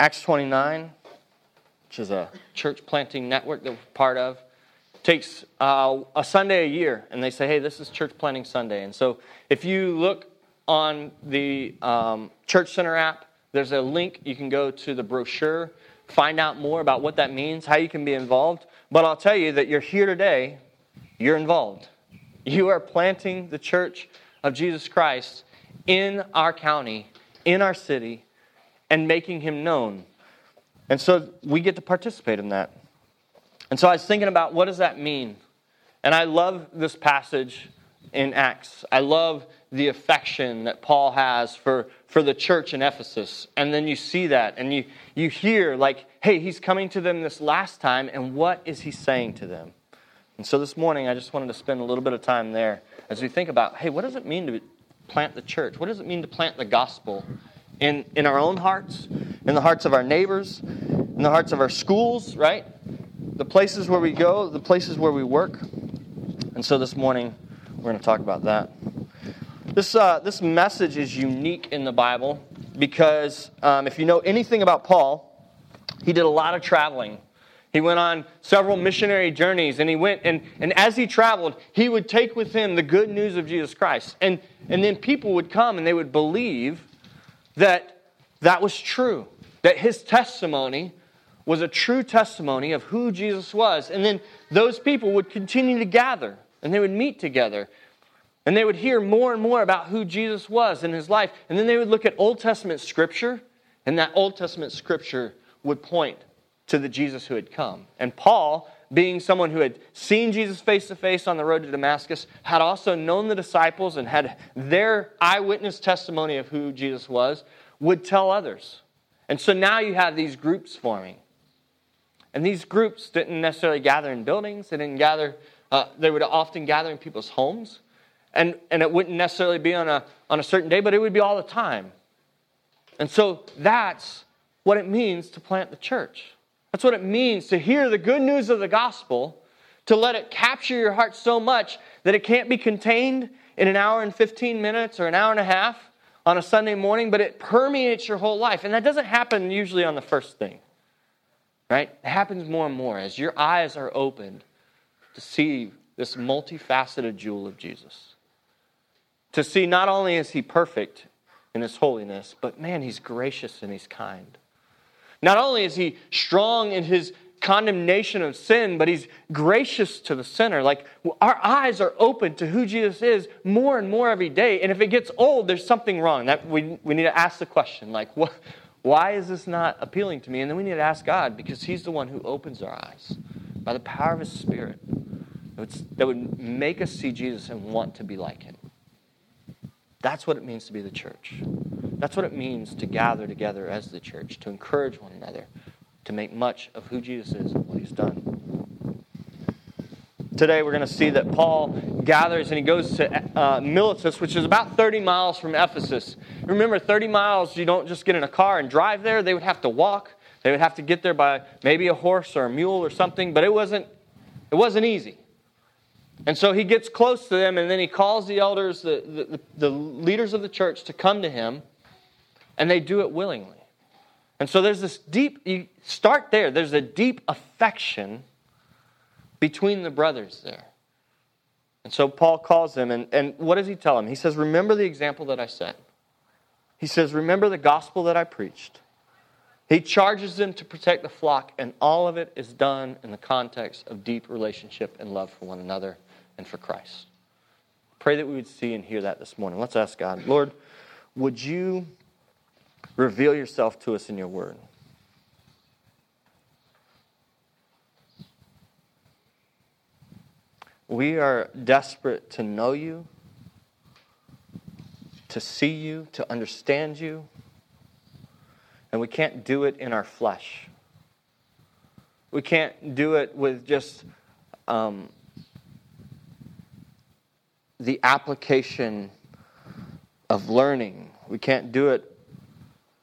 Acts 29, which is a church planting network that we're part of, takes uh, a Sunday a year, and they say, hey, this is Church Planting Sunday. And so if you look on the um, Church Center app, there's a link. You can go to the brochure, find out more about what that means, how you can be involved. But I'll tell you that you're here today, you're involved. You are planting the church of Jesus Christ in our county, in our city, and making him known. And so we get to participate in that. And so I was thinking about what does that mean? And I love this passage in Acts. I love the affection that Paul has for, for the church in Ephesus. And then you see that and you, you hear, like, hey, he's coming to them this last time, and what is he saying to them? And so this morning, I just wanted to spend a little bit of time there as we think about, hey, what does it mean to plant the church? What does it mean to plant the gospel in, in our own hearts, in the hearts of our neighbors, in the hearts of our schools, right? The places where we go, the places where we work. And so this morning, we're going to talk about that. This, uh, this message is unique in the Bible because um, if you know anything about Paul, he did a lot of traveling. He went on several missionary journeys and he went, and, and as he traveled, he would take with him the good news of Jesus Christ. And, and then people would come and they would believe that that was true, that his testimony was a true testimony of who Jesus was. And then those people would continue to gather and they would meet together and they would hear more and more about who Jesus was in his life. And then they would look at Old Testament scripture, and that Old Testament scripture would point to the Jesus who had come. And Paul, being someone who had seen Jesus face to face on the road to Damascus, had also known the disciples and had their eyewitness testimony of who Jesus was, would tell others. And so now you have these groups forming. And these groups didn't necessarily gather in buildings, they didn't gather, uh, they would often gather in people's homes. And, and it wouldn't necessarily be on a, on a certain day, but it would be all the time. And so that's what it means to plant the church. That's what it means to hear the good news of the gospel, to let it capture your heart so much that it can't be contained in an hour and 15 minutes or an hour and a half on a Sunday morning, but it permeates your whole life. And that doesn't happen usually on the first thing, right? It happens more and more as your eyes are opened to see this multifaceted jewel of Jesus. To see not only is he perfect in his holiness, but man, he's gracious and he's kind. Not only is he strong in his condemnation of sin, but he's gracious to the sinner. Like our eyes are open to who Jesus is more and more every day. And if it gets old, there's something wrong. That we, we need to ask the question, like, what, why is this not appealing to me? And then we need to ask God because he's the one who opens our eyes by the power of his spirit that would make us see Jesus and want to be like him. That's what it means to be the church. That's what it means to gather together as the church, to encourage one another, to make much of who Jesus is and what he's done. Today we're going to see that Paul gathers and he goes to uh, Miletus, which is about 30 miles from Ephesus. Remember, 30 miles, you don't just get in a car and drive there. They would have to walk. They would have to get there by maybe a horse or a mule or something, but it wasn't, it wasn't easy. And so he gets close to them, and then he calls the elders, the, the, the, leaders of the church, to come to him, and they do it willingly. And so there's this deep, you start there, there's a deep affection between the brothers there. And so Paul calls them, and, and what does he tell them? He says, Remember the example that I set. He says, Remember the gospel that I preached. He charges them to protect the flock, and all of it is done in the context of deep relationship and love for one another and for Christ. Pray that we would see and hear that this morning. Let's ask God, Lord, would you reveal yourself to us in your word? We are desperate to know you, to see you, to understand you, and we can't do it in our flesh. We can't do it with just um, the application of learning. We can't do it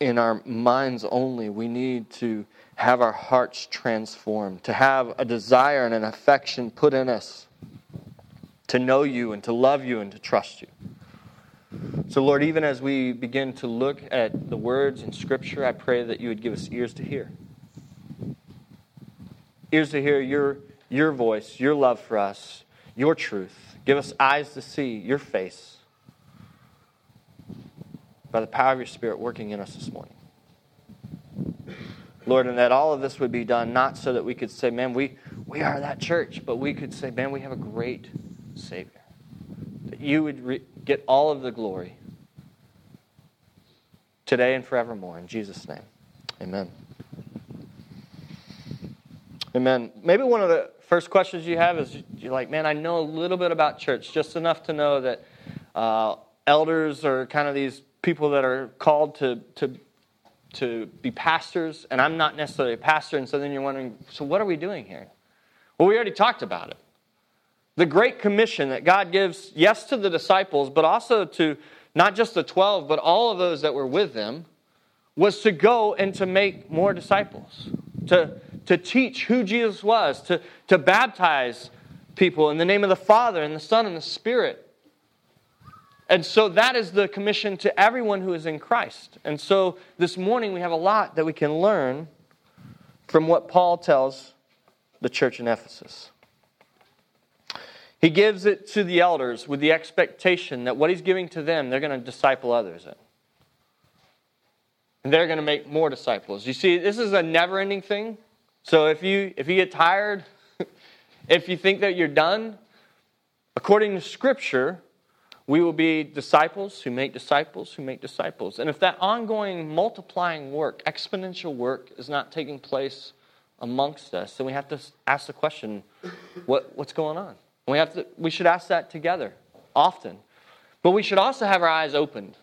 in our minds only. We need to have our hearts transformed, to have a desire and an affection put in us to know you and to love you and to trust you. So, Lord, even as we begin to look at the words in Scripture, I pray that you would give us ears to hear. Ears to hear your, your voice, your love for us, your truth. Give us eyes to see your face by the power of your Spirit working in us this morning. Lord, and that all of this would be done not so that we could say, man, we, we are that church, but we could say, man, we have a great Savior. That you would re- get all of the glory today and forevermore. In Jesus' name, amen. Amen. Maybe one of the first questions you have is you're like, man, I know a little bit about church, just enough to know that uh, elders are kind of these people that are called to, to, to be pastors, and I'm not necessarily a pastor. And so then you're wondering, so what are we doing here? Well, we already talked about it. The Great Commission that God gives, yes, to the disciples, but also to not just the 12, but all of those that were with them, was to go and to make more disciples, to, to teach who Jesus was, to, to baptize people in the name of the Father and the Son and the Spirit. And so that is the commission to everyone who is in Christ. And so this morning we have a lot that we can learn from what Paul tells the church in Ephesus. He gives it to the elders with the expectation that what he's giving to them, they're going to disciple others in. And they're going to make more disciples. You see, this is a never ending thing. So if you, if you get tired, if you think that you're done, according to Scripture, we will be disciples who make disciples who make disciples. And if that ongoing multiplying work, exponential work, is not taking place amongst us, then we have to ask the question what, what's going on? We, have to, we should ask that together often. But we should also have our eyes opened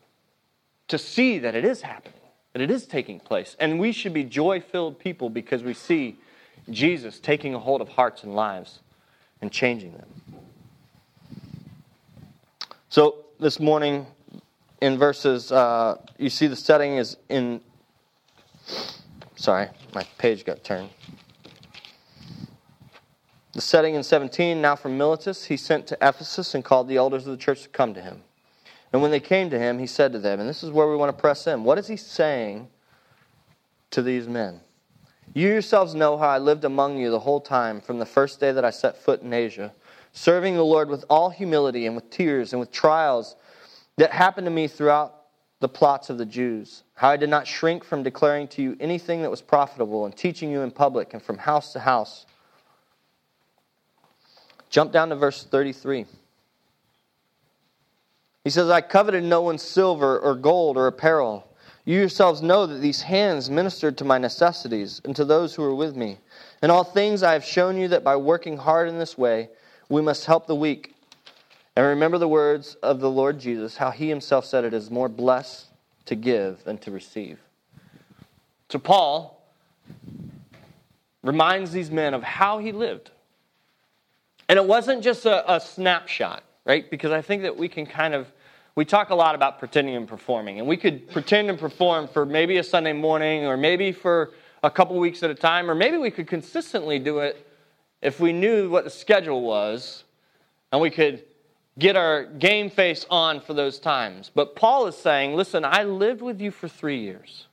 to see that it is happening, that it is taking place. And we should be joy filled people because we see Jesus taking a hold of hearts and lives and changing them. So this morning, in verses, uh, you see the setting is in. Sorry, my page got turned. The setting in 17, now from Miletus, he sent to Ephesus and called the elders of the church to come to him. And when they came to him, he said to them, and this is where we want to press in, what is he saying to these men? You yourselves know how I lived among you the whole time from the first day that I set foot in Asia, serving the Lord with all humility and with tears and with trials that happened to me throughout the plots of the Jews. How I did not shrink from declaring to you anything that was profitable and teaching you in public and from house to house Jump down to verse 33. He says, I coveted no one's silver or gold or apparel. You yourselves know that these hands ministered to my necessities and to those who were with me. In all things I have shown you that by working hard in this way, we must help the weak. And remember the words of the Lord Jesus, how he himself said it is more blessed to give than to receive. So Paul reminds these men of how he lived and it wasn't just a, a snapshot, right? Because I think that we can kind of we talk a lot about pretending and performing, and we could pretend and perform for maybe a Sunday morning, or maybe for a couple weeks at a time, or maybe we could consistently do it if we knew what the schedule was, and we could get our game face on for those times. But Paul is saying, listen, I lived with you for three years.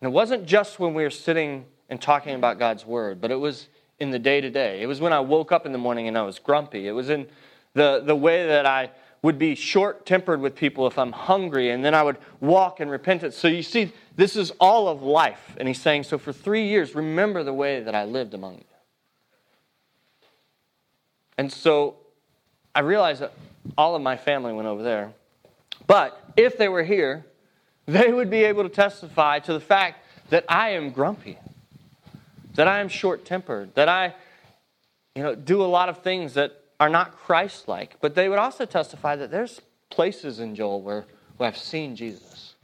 And it wasn't just when we were sitting and talking about God's word, but it was in the day to day. It was when I woke up in the morning and I was grumpy. It was in the, the way that I would be short tempered with people if I'm hungry, and then I would walk in repentance. So you see, this is all of life. And he's saying, So for three years, remember the way that I lived among you. And so I realized that all of my family went over there. But if they were here, they would be able to testify to the fact that I am grumpy that I am short tempered, that I you know, do a lot of things that are not Christ like. But they would also testify that there's places in Joel where, where I've seen Jesus.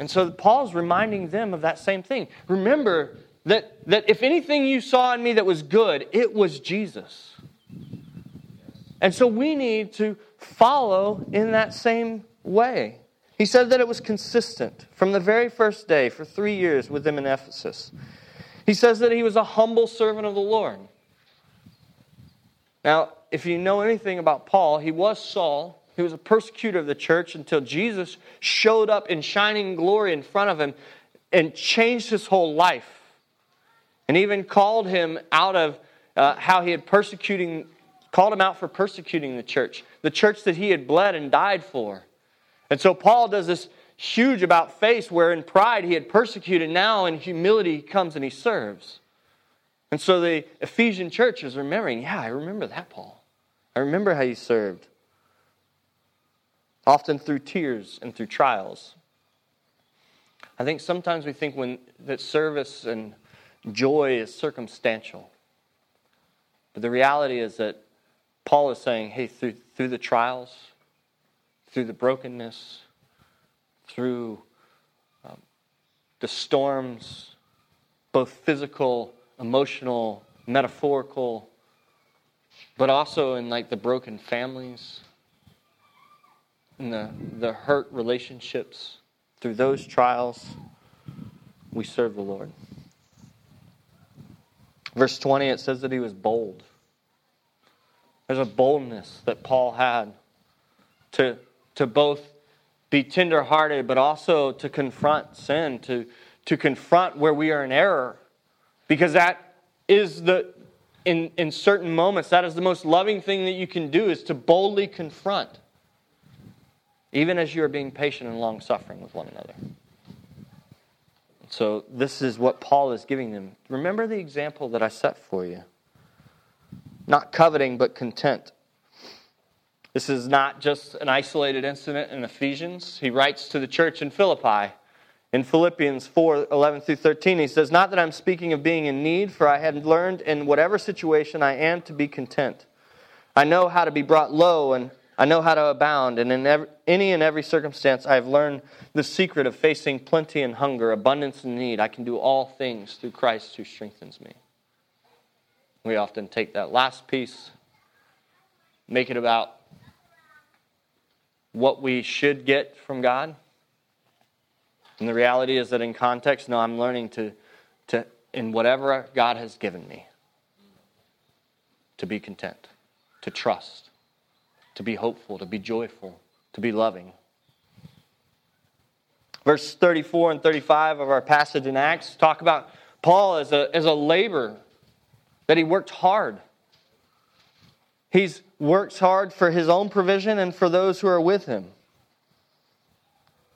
And so Paul's reminding them of that same thing. Remember that, that if anything you saw in me that was good, it was Jesus. And so we need to follow in that same way. He said that it was consistent from the very first day for three years with them in Ephesus. He says that he was a humble servant of the Lord. Now, if you know anything about Paul, he was Saul. He was a persecutor of the church until Jesus showed up in shining glory in front of him and changed his whole life. And even called him out of uh, how he had persecuting, called him out for persecuting the church, the church that he had bled and died for. And so Paul does this huge about face where in pride he had persecuted, now in humility he comes and he serves. And so the Ephesian church is remembering, yeah, I remember that, Paul. I remember how you served. Often through tears and through trials. I think sometimes we think when that service and joy is circumstantial. But the reality is that Paul is saying, hey, through, through the trials, through the brokenness, through um, the storms, both physical, emotional, metaphorical, but also in like the broken families, in the, the hurt relationships, through those trials, we serve the Lord. Verse 20, it says that he was bold. There's a boldness that Paul had to, to both be tenderhearted, but also to confront sin, to, to confront where we are in error. Because that is the, in, in certain moments, that is the most loving thing that you can do is to boldly confront, even as you are being patient and long suffering with one another. So, this is what Paul is giving them. Remember the example that I set for you. Not coveting, but content. This is not just an isolated incident in Ephesians. He writes to the church in Philippi. In Philippians 4 11 through 13, he says, Not that I'm speaking of being in need, for I had learned in whatever situation I am to be content. I know how to be brought low, and I know how to abound, and in every, any and every circumstance I have learned the secret of facing plenty and hunger, abundance and need. I can do all things through Christ who strengthens me. We often take that last piece, make it about what we should get from God. And the reality is that in context, no, I'm learning to, to in whatever God has given me, to be content, to trust, to be hopeful, to be joyful, to be loving. Verse 34 and 35 of our passage in Acts talk about Paul as a, as a laborer, that he worked hard. He's works hard for his own provision and for those who are with him.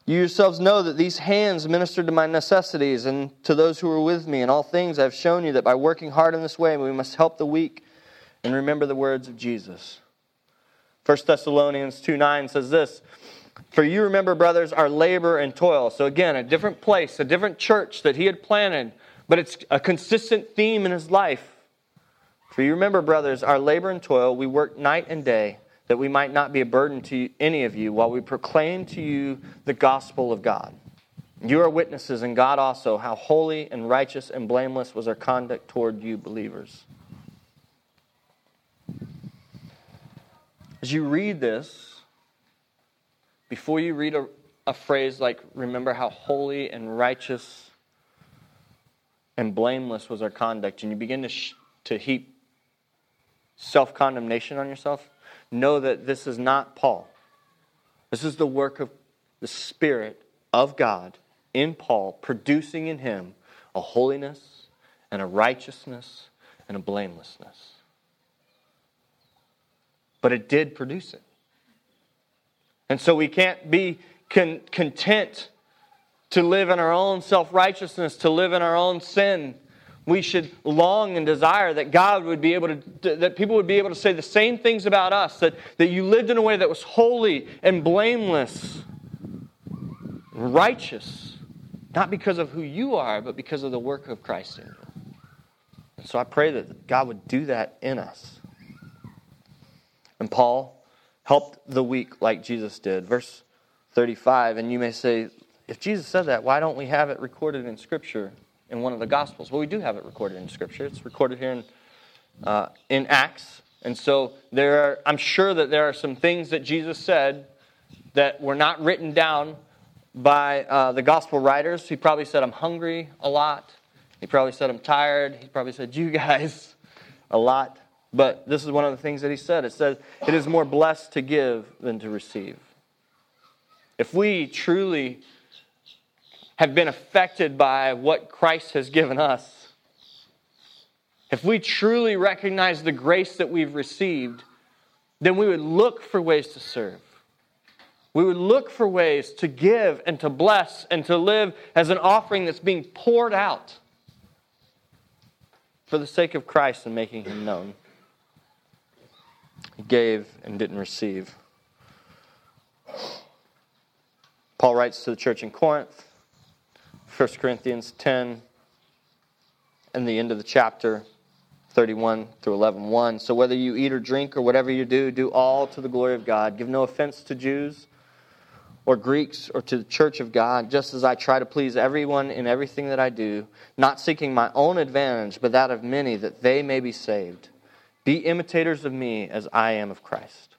You yourselves know that these hands ministered to my necessities and to those who were with me. In all things, I've shown you that by working hard in this way, we must help the weak and remember the words of Jesus. 1 Thessalonians 2 9 says this For you remember, brothers, our labor and toil. So, again, a different place, a different church that he had planted, but it's a consistent theme in his life. For you remember, brothers, our labor and toil, we work night and day, that we might not be a burden to any of you while we proclaim to you the gospel of God. You are witnesses, and God also, how holy and righteous and blameless was our conduct toward you, believers. As you read this, before you read a, a phrase like, remember how holy and righteous and blameless was our conduct, and you begin to, sh- to heap self condemnation on yourself, know that this is not Paul. This is the work of the Spirit of God in Paul, producing in him a holiness and a righteousness and a blamelessness. But it did produce it. And so we can't be con- content to live in our own self righteousness, to live in our own sin, we should long and desire that God would be able to, that people would be able to say the same things about us, that, that you lived in a way that was holy and blameless, righteous, not because of who you are, but because of the work of Christ in you. And so I pray that God would do that in us. And Paul helped the weak like Jesus did. Verse 35, and you may say, if Jesus said that, why don't we have it recorded in Scripture? In one of the Gospels. Well, we do have it recorded in Scripture. It's recorded here in, uh, in Acts. And so there are, I'm sure that there are some things that Jesus said that were not written down by uh, the gospel writers. He probably said, I'm hungry a lot. He probably said, I'm tired. He probably said, You guys a lot. But this is one of the things that he said. It says, It is more blessed to give than to receive. If we truly have been affected by what Christ has given us, if we truly recognize the grace that we've received, then we would look for ways to serve. We would look for ways to give and to bless and to live as an offering that's being poured out for the sake of Christ and making him known. He gave and didn't receive. Paul writes to the church in Corinth, 1 Corinthians 10, and the end of the chapter. 31 through 11 1 so whether you eat or drink or whatever you do do all to the glory of god. Give no offense to jews or greeks or to the church of god just as i try to please everyone in everything that i do not seeking my own advantage but that of many that they may be saved. Be imitators of me as i am of christ.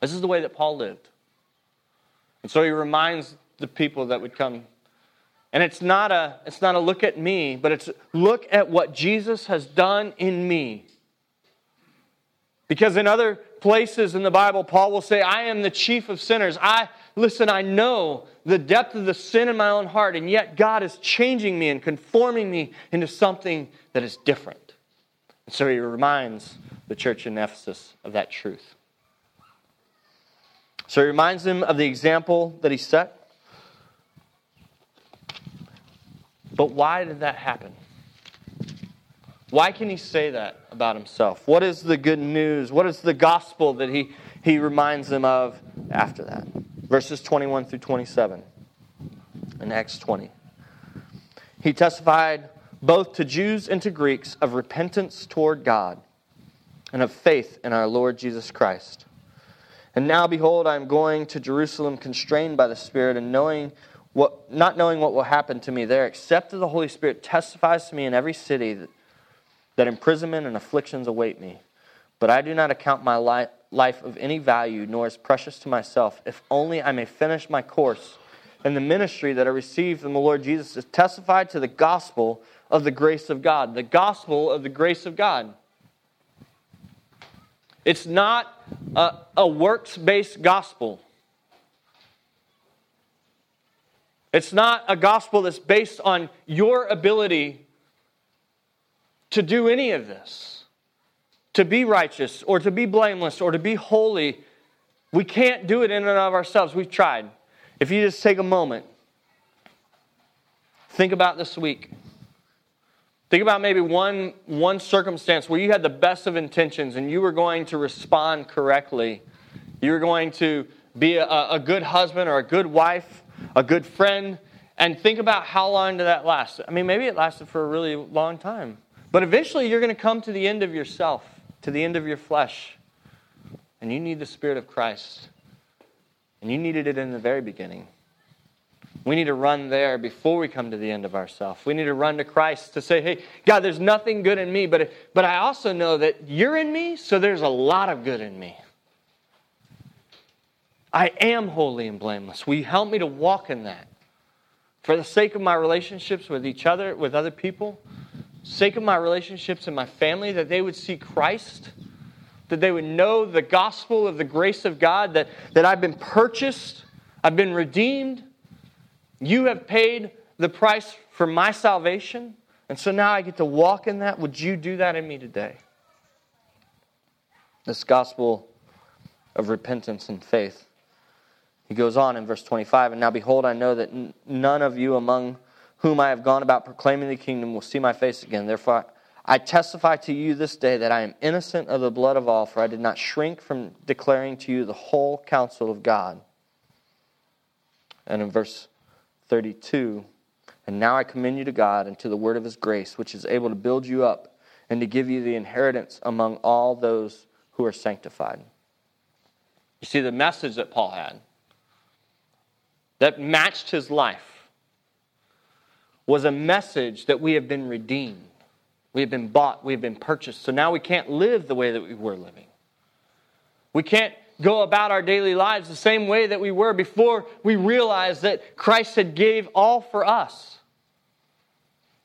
This is the way that paul lived. And so he reminds the people that would come and it's not a it's not a look at me, but it's look at what Jesus has done in me. Because in other places in the Bible, Paul will say, I am the chief of sinners. I listen, I know the depth of the sin in my own heart, and yet God is changing me and conforming me into something that is different. And so he reminds the church in Ephesus of that truth. So he reminds them of the example that he set But why did that happen? Why can he say that about himself? What is the good news? What is the gospel that he, he reminds them of after that? Verses 21 through 27 in Acts 20. He testified both to Jews and to Greeks of repentance toward God and of faith in our Lord Jesus Christ. And now, behold, I am going to Jerusalem constrained by the Spirit and knowing what, not knowing what will happen to me there, except that the Holy Spirit testifies to me in every city that, that imprisonment and afflictions await me. But I do not account my life, life of any value, nor as precious to myself, if only I may finish my course and the ministry that I received from the Lord Jesus to testify to the gospel of the grace of God. The gospel of the grace of God. It's not a, a works based gospel. It's not a gospel that's based on your ability to do any of this, to be righteous or to be blameless or to be holy. We can't do it in and of ourselves. We've tried. If you just take a moment, think about this week. Think about maybe one, one circumstance where you had the best of intentions and you were going to respond correctly. You were going to be a, a good husband or a good wife a good friend, and think about how long did that last. I mean, maybe it lasted for a really long time. But eventually you're going to come to the end of yourself, to the end of your flesh. And you need the Spirit of Christ. And you needed it in the very beginning. We need to run there before we come to the end of ourselves. We need to run to Christ to say, hey, God, there's nothing good in me, but, but I also know that you're in me, so there's a lot of good in me. I am holy and blameless. Will you help me to walk in that? For the sake of my relationships with each other, with other people, sake of my relationships in my family, that they would see Christ, that they would know the gospel of the grace of God, that, that I've been purchased, I've been redeemed. You have paid the price for my salvation. And so now I get to walk in that. Would you do that in me today? This gospel of repentance and faith. He goes on in verse 25, and now behold, I know that none of you among whom I have gone about proclaiming the kingdom will see my face again. Therefore, I testify to you this day that I am innocent of the blood of all, for I did not shrink from declaring to you the whole counsel of God. And in verse 32, and now I commend you to God and to the word of his grace, which is able to build you up and to give you the inheritance among all those who are sanctified. You see, the message that Paul had that matched his life was a message that we have been redeemed. We have been bought, we have been purchased. So now we can't live the way that we were living. We can't go about our daily lives the same way that we were before we realized that Christ had gave all for us.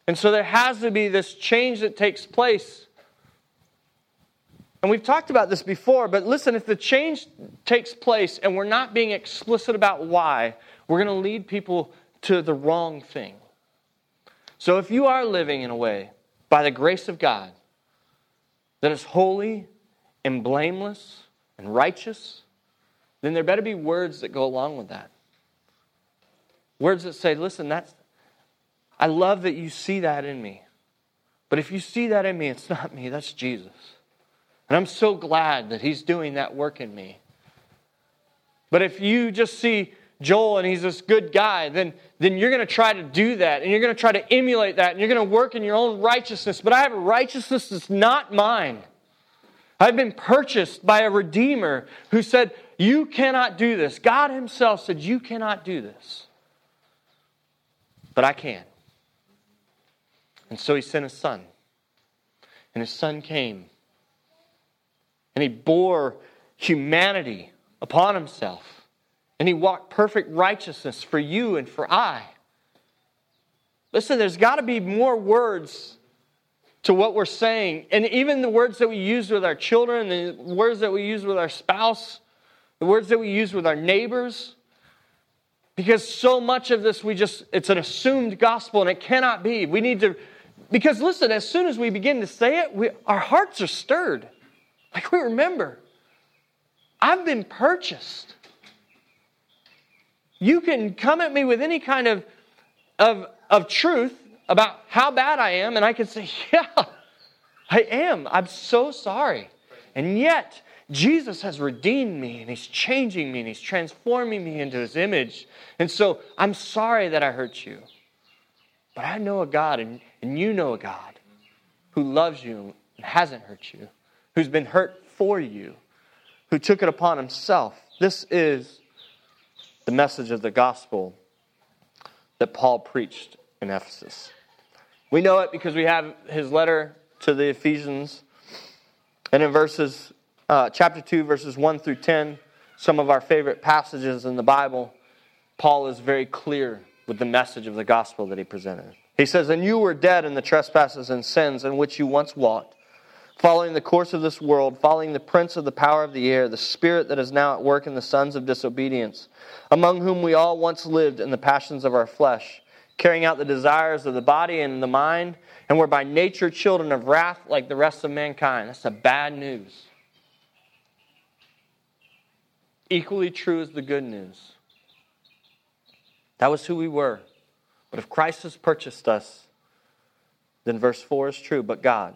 And so there has to be this change that takes place and we've talked about this before, but listen, if the change takes place and we're not being explicit about why, we're going to lead people to the wrong thing. So if you are living in a way, by the grace of God, that is holy and blameless and righteous, then there better be words that go along with that. Words that say, listen, that's, I love that you see that in me. But if you see that in me, it's not me, that's Jesus. And I'm so glad that He's doing that work in me. But if you just see Joel and he's this good guy, then, then you're going to try to do that and you're going to try to emulate that and you're going to work in your own righteousness. But I have a righteousness that's not mine. I've been purchased by a Redeemer who said, You cannot do this. God Himself said, You cannot do this. But I can. And so He sent His Son. And His Son came. And He bore humanity upon Himself. And He walked perfect righteousness for you and for I. Listen, there's got to be more words to what we're saying. And even the words that we use with our children, the words that we use with our spouse, the words that we use with our neighbors. Because so much of this, we just, it's an assumed gospel and it cannot be. We need to, because listen, as soon as we begin to say it, we, our hearts are stirred. Like we remember, I've been purchased. You can come at me with any kind of, of, of truth, about how bad I am, and I can say, Yeah, I am. I'm so sorry. And yet, Jesus has redeemed me, and He's changing me, and He's transforming me into His image. And so, I'm sorry that I hurt you. But I know a God, and, and you know a God who loves you and hasn't hurt you, who's been hurt for you, who took it upon Himself. This is the message of the gospel that Paul preached in Ephesus. We know it because we have his letter to the Ephesians. And in verses, uh, chapter 2, verses 1 through 10, some of our favorite passages in the Bible, Paul is very clear with the message of the gospel that he presented. He says, And you were dead in the trespasses and sins in which you once walked, following the course of this world, following the prince of the power of the air, the spirit that is now at work in the sons of disobedience, among whom we all once lived in the passions of our flesh carrying out the desires of the body and the mind, and we're by nature children of wrath like the rest of mankind. That's the bad news. Equally true is the good news. That was who we were. But if Christ has purchased us, then verse 4 is true. But God,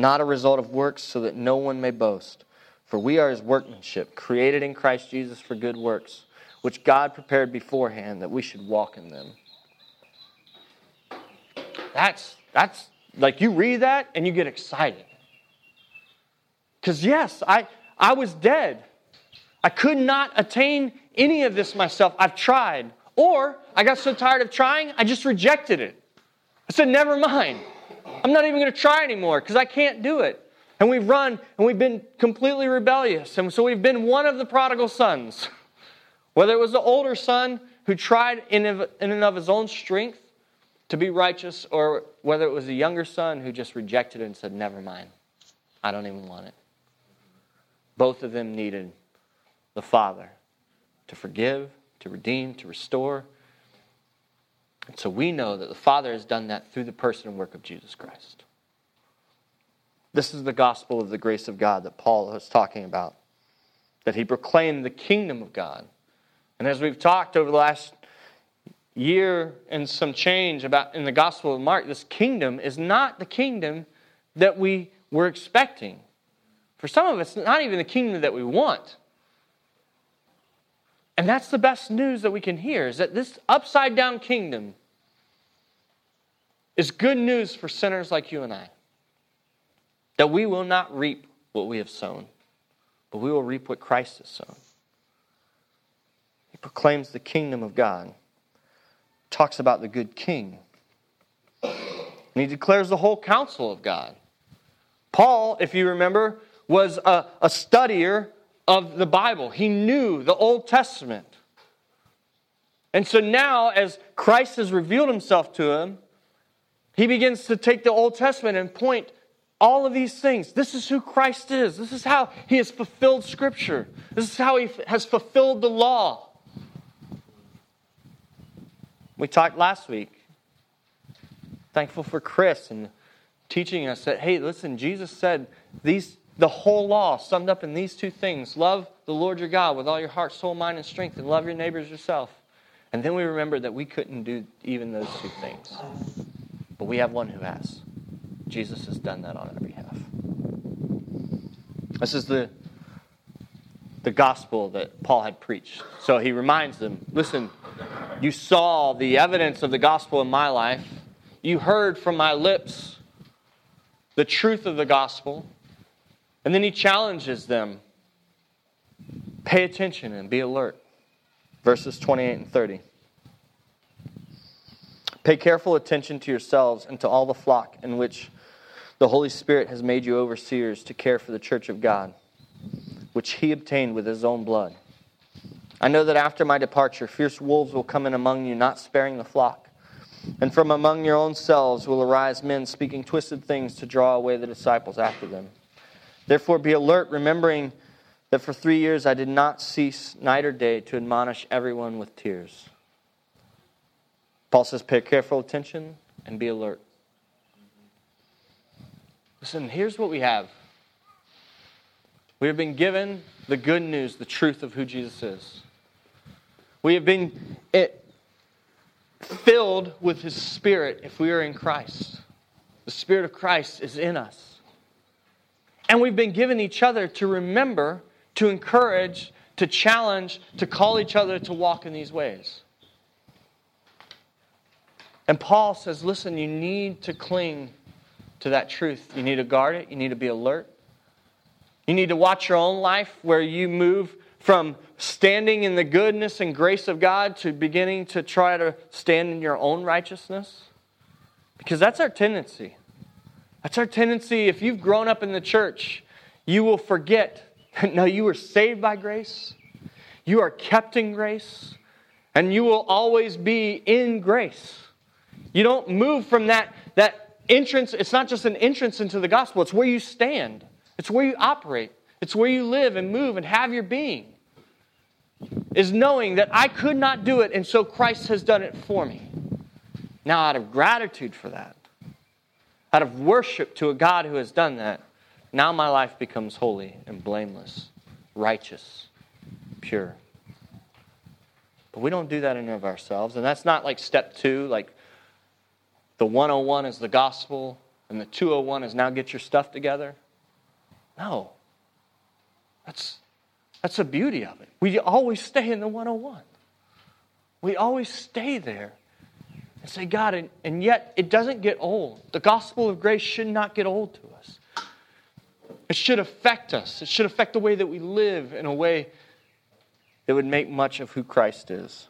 not a result of works, so that no one may boast. For we are his workmanship, created in Christ Jesus for good works, which God prepared beforehand that we should walk in them. That's that's like you read that and you get excited. Because yes, I I was dead. I could not attain any of this myself. I've tried. Or I got so tired of trying, I just rejected it. I said, never mind. I'm not even going to try anymore because I can't do it. And we've run and we've been completely rebellious. And so we've been one of the prodigal sons. Whether it was the older son who tried in and of his own strength to be righteous, or whether it was the younger son who just rejected it and said, Never mind. I don't even want it. Both of them needed the Father to forgive, to redeem, to restore. And so we know that the Father has done that through the person and work of Jesus Christ. This is the gospel of the grace of God that Paul is talking about. That he proclaimed the kingdom of God. And as we've talked over the last year and some change about in the gospel of Mark, this kingdom is not the kingdom that we were expecting. For some of us, not even the kingdom that we want. And that's the best news that we can hear is that this upside down kingdom is good news for sinners like you and I that we will not reap what we have sown. but we will reap what Christ has sown. He proclaims the kingdom of God, talks about the good king, and he declares the whole counsel of God. Paul, if you remember, was a, a studier of the Bible. He knew the Old Testament. And so now, as Christ has revealed himself to him, he begins to take the Old Testament and point all of these things. This is who Christ is. This is how he has fulfilled Scripture. This is how he has fulfilled the law. We talked last week. Thankful for Chris and teaching us that, hey, listen, Jesus said these the whole law summed up in these two things love the Lord your God with all your heart, soul, mind, and strength, and love your neighbors yourself. And then we remember that we couldn't do even those two things. But we have one who has. Jesus has done that on our behalf. This is the, the gospel that Paul had preached. So he reminds them listen, you saw the evidence of the gospel in my life, you heard from my lips the truth of the gospel. And then he challenges them pay attention and be alert. Verses 28 and 30. Pay careful attention to yourselves and to all the flock in which the Holy Spirit has made you overseers to care for the church of God, which he obtained with his own blood. I know that after my departure, fierce wolves will come in among you, not sparing the flock. And from among your own selves will arise men speaking twisted things to draw away the disciples after them. Therefore, be alert, remembering that for three years I did not cease night or day to admonish everyone with tears. Paul says, pay careful attention and be alert. Listen, here's what we have we have been given the good news, the truth of who Jesus is. We have been it, filled with his spirit if we are in Christ. The spirit of Christ is in us. And we've been given each other to remember, to encourage, to challenge, to call each other to walk in these ways. And Paul says, listen, you need to cling to that truth. You need to guard it. You need to be alert. You need to watch your own life where you move from standing in the goodness and grace of God to beginning to try to stand in your own righteousness. Because that's our tendency. That's our tendency. If you've grown up in the church, you will forget that no, you were saved by grace, you are kept in grace, and you will always be in grace. You don't move from that, that entrance. It's not just an entrance into the gospel, it's where you stand, it's where you operate, it's where you live and move and have your being. Is knowing that I could not do it, and so Christ has done it for me. Now, out of gratitude for that, out of worship to a God who has done that, now my life becomes holy and blameless, righteous, pure. But we don't do that in and of ourselves. And that's not like step two, like the 101 is the gospel, and the 201 is now get your stuff together. No. That's, that's the beauty of it. We always stay in the 101. We always stay there and say, God, and, and yet it doesn't get old. The gospel of grace should not get old to us. It should affect us, it should affect the way that we live in a way that would make much of who Christ is.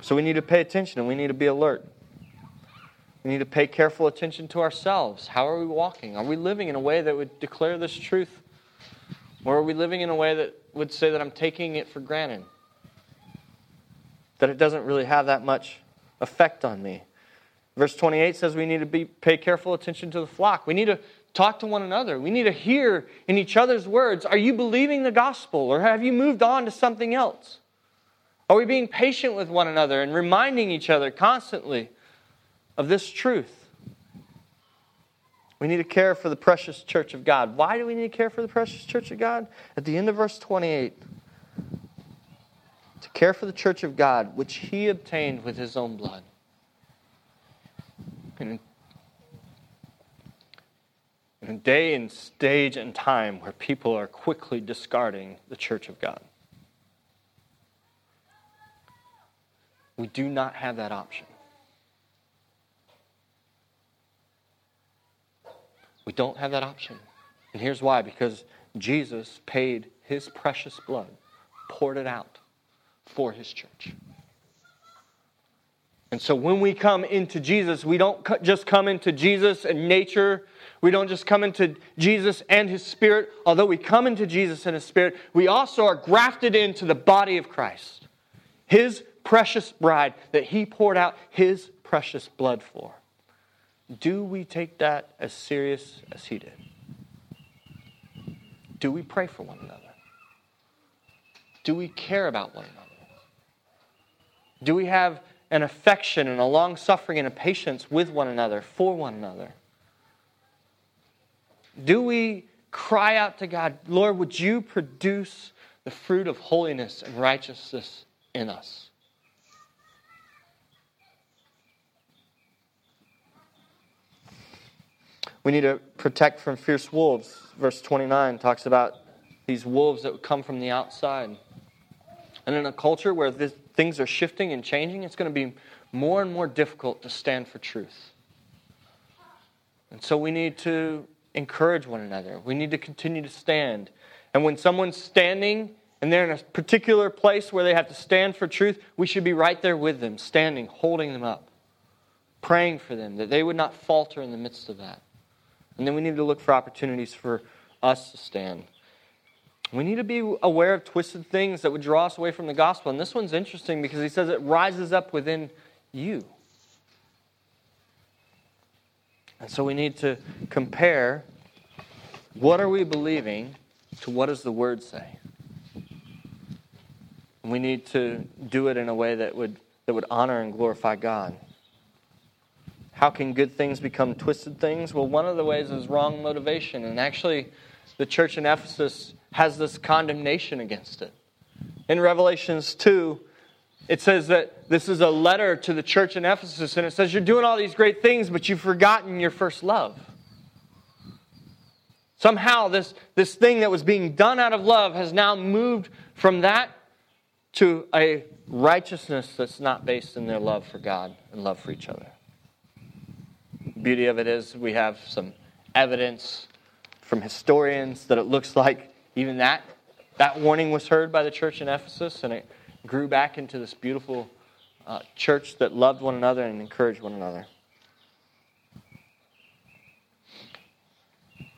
So we need to pay attention and we need to be alert. We need to pay careful attention to ourselves. How are we walking? Are we living in a way that would declare this truth? Or are we living in a way that would say that I'm taking it for granted? That it doesn't really have that much effect on me. Verse 28 says we need to be, pay careful attention to the flock. We need to talk to one another. We need to hear in each other's words Are you believing the gospel or have you moved on to something else? Are we being patient with one another and reminding each other constantly of this truth? We need to care for the precious church of God. Why do we need to care for the precious church of God? At the end of verse 28, to care for the church of God, which he obtained with his own blood. In a day and stage and time where people are quickly discarding the church of God. We do not have that option. We don't have that option. And here's why because Jesus paid his precious blood, poured it out for his church. And so when we come into Jesus, we don't just come into Jesus and nature. We don't just come into Jesus and his spirit. Although we come into Jesus and his spirit, we also are grafted into the body of Christ, his precious bride that he poured out his precious blood for. Do we take that as serious as he did? Do we pray for one another? Do we care about one another? Do we have an affection and a long suffering and a patience with one another, for one another? Do we cry out to God, Lord, would you produce the fruit of holiness and righteousness in us? We need to protect from fierce wolves. Verse 29 talks about these wolves that would come from the outside. And in a culture where this, things are shifting and changing, it's going to be more and more difficult to stand for truth. And so we need to encourage one another. We need to continue to stand. And when someone's standing and they're in a particular place where they have to stand for truth, we should be right there with them, standing, holding them up, praying for them, that they would not falter in the midst of that. And then we need to look for opportunities for us to stand. We need to be aware of twisted things that would draw us away from the gospel. And this one's interesting because he says it rises up within you. And so we need to compare what are we believing to what does the word say? We need to do it in a way that would, that would honor and glorify God. How can good things become twisted things? Well, one of the ways is wrong motivation. And actually, the church in Ephesus has this condemnation against it. In Revelations 2, it says that this is a letter to the church in Ephesus, and it says, You're doing all these great things, but you've forgotten your first love. Somehow, this, this thing that was being done out of love has now moved from that to a righteousness that's not based in their love for God and love for each other. The beauty of it is we have some evidence from historians that it looks like even that, that warning was heard by the church in Ephesus, and it grew back into this beautiful uh, church that loved one another and encouraged one another.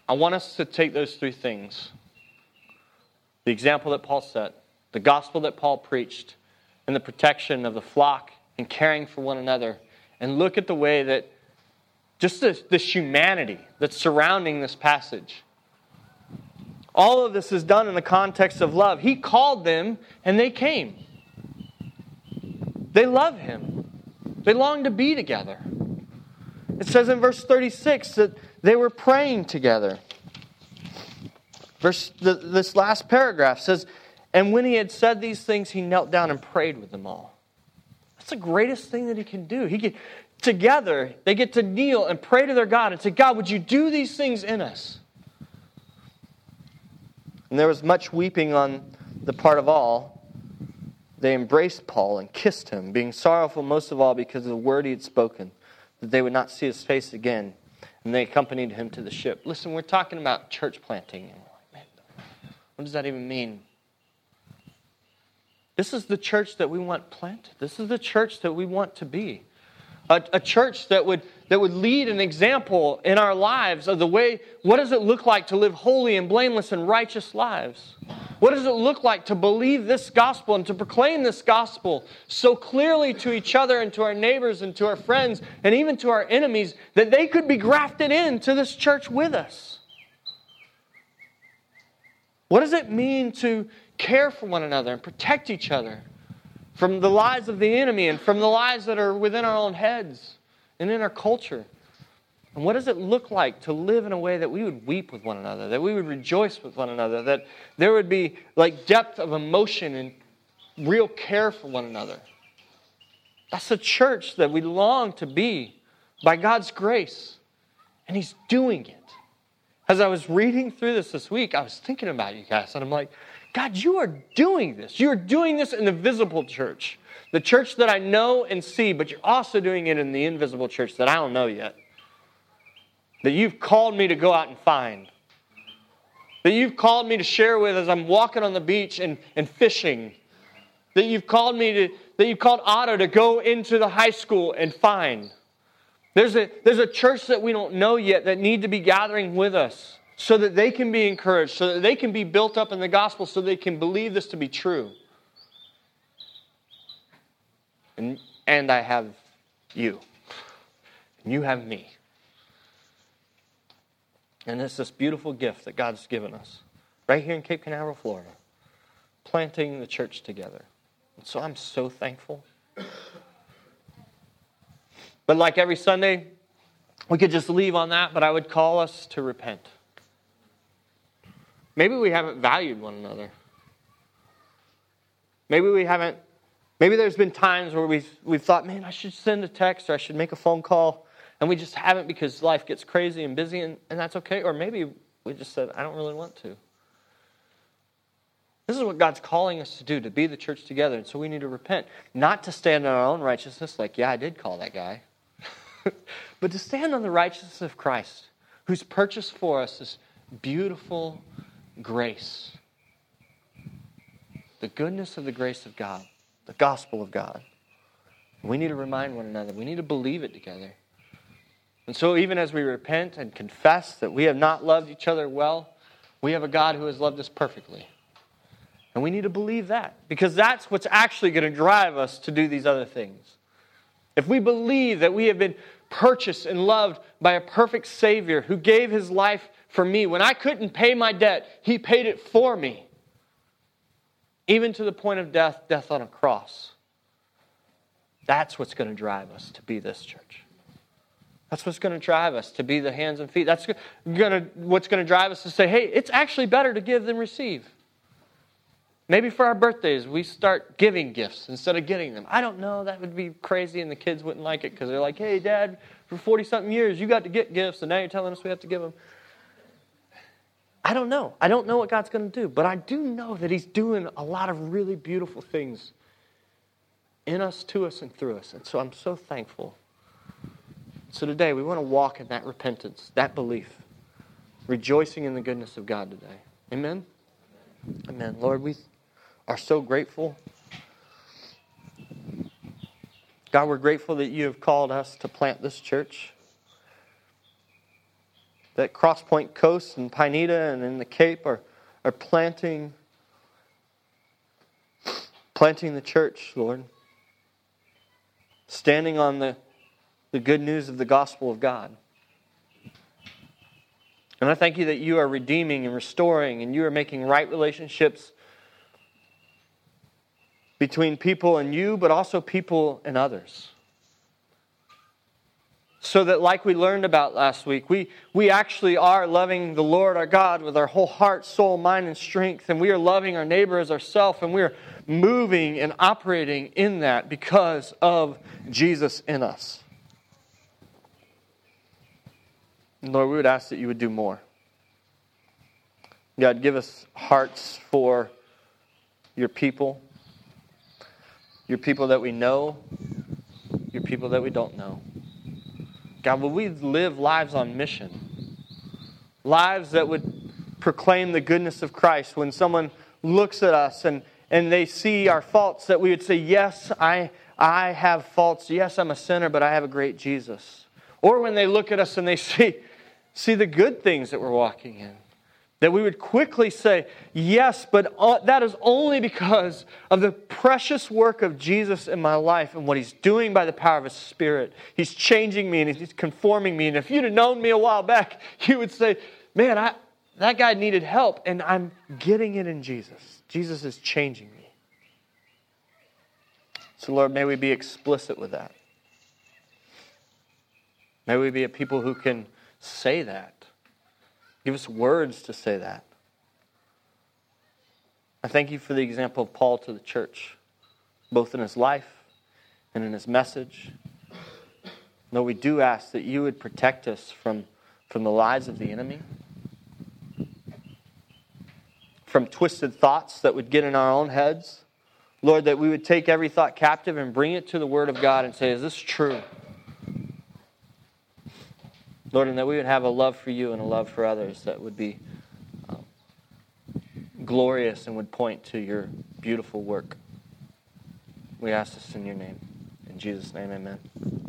I want us to take those three things the example that Paul set, the gospel that Paul preached, and the protection of the flock and caring for one another, and look at the way that just this, this humanity that's surrounding this passage all of this is done in the context of love. He called them and they came. They love him, they long to be together. It says in verse 36 that they were praying together. Verse, the, this last paragraph says, And when he had said these things, he knelt down and prayed with them all. That's the greatest thing that he can do. He can, together, they get to kneel and pray to their God and say, God, would you do these things in us? And there was much weeping on the part of all. They embraced Paul and kissed him, being sorrowful most of all because of the word he had spoken, that they would not see his face again. And they accompanied him to the ship. Listen, we're talking about church planting. what does that even mean? This is the church that we want planted. This is the church that we want to be a, a church that would, that would lead an example in our lives of the way, what does it look like to live holy and blameless and righteous lives? What does it look like to believe this gospel and to proclaim this gospel so clearly to each other and to our neighbors and to our friends and even to our enemies that they could be grafted into this church with us? What does it mean to care for one another and protect each other? From the lies of the enemy and from the lies that are within our own heads and in our culture. And what does it look like to live in a way that we would weep with one another, that we would rejoice with one another, that there would be like depth of emotion and real care for one another? That's the church that we long to be by God's grace. And He's doing it. As I was reading through this this week, I was thinking about you guys, and I'm like, God, you are doing this. You are doing this in the visible church, the church that I know and see, but you're also doing it in the invisible church that I don't know yet, that you've called me to go out and find. that you've called me to share with as I'm walking on the beach and, and fishing. That you've called me to, that you've called Otto to go into the high school and find. There's a, there's a church that we don't know yet that need to be gathering with us so that they can be encouraged, so that they can be built up in the gospel, so they can believe this to be true. And, and I have you. And you have me. And it's this beautiful gift that God's given us right here in Cape Canaveral, Florida, planting the church together. And so I'm so thankful. But like every Sunday, we could just leave on that, but I would call us to repent. Maybe we haven't valued one another. Maybe we haven't, maybe there's been times where we've, we've thought, man, I should send a text or I should make a phone call. And we just haven't because life gets crazy and busy, and, and that's okay. Or maybe we just said, I don't really want to. This is what God's calling us to do, to be the church together. And so we need to repent. Not to stand on our own righteousness, like, yeah, I did call that guy. but to stand on the righteousness of Christ, who's purchased for us this beautiful grace. The goodness of the grace of God, the gospel of God. We need to remind one another. We need to believe it together. And so, even as we repent and confess that we have not loved each other well, we have a God who has loved us perfectly. And we need to believe that because that's what's actually going to drive us to do these other things. If we believe that we have been purchased and loved by a perfect Savior who gave his life for me, when I couldn't pay my debt, he paid it for me, even to the point of death, death on a cross. That's what's going to drive us to be this church. That's what's going to drive us to be the hands and feet. That's going to, what's going to drive us to say, hey, it's actually better to give than receive. Maybe for our birthdays, we start giving gifts instead of getting them. I don't know. That would be crazy, and the kids wouldn't like it because they're like, hey, Dad, for 40 something years, you got to get gifts, and now you're telling us we have to give them. I don't know. I don't know what God's going to do, but I do know that He's doing a lot of really beautiful things in us, to us, and through us. And so I'm so thankful so today we want to walk in that repentance, that belief, rejoicing in the goodness of God today. Amen? Amen. Lord, we are so grateful. God, we're grateful that you have called us to plant this church. That Crosspoint Coast and Pineda and in the Cape are, are planting planting the church, Lord. Standing on the the good news of the gospel of God. And I thank you that you are redeeming and restoring and you are making right relationships between people and you, but also people and others. So that, like we learned about last week, we, we actually are loving the Lord our God with our whole heart, soul, mind, and strength, and we are loving our neighbor as ourselves, and we are moving and operating in that because of Jesus in us. Lord, we would ask that you would do more. God, give us hearts for your people, your people that we know, your people that we don't know. God, will we live lives on mission? Lives that would proclaim the goodness of Christ when someone looks at us and, and they see our faults, that we would say, Yes, I, I have faults. Yes, I'm a sinner, but I have a great Jesus. Or when they look at us and they see, see the good things that we're walking in. That we would quickly say, yes, but uh, that is only because of the precious work of Jesus in my life and what he's doing by the power of his Spirit. He's changing me and he's conforming me. And if you'd have known me a while back, you would say, man, I, that guy needed help, and I'm getting it in Jesus. Jesus is changing me. So, Lord, may we be explicit with that. May we be a people who can say that. Give us words to say that. I thank you for the example of Paul to the church, both in his life and in his message. Though we do ask that you would protect us from, from the lies of the enemy, from twisted thoughts that would get in our own heads. Lord, that we would take every thought captive and bring it to the Word of God and say, Is this true? Lord, and that we would have a love for you and a love for others that would be um, glorious and would point to your beautiful work. We ask this in your name. In Jesus' name, amen.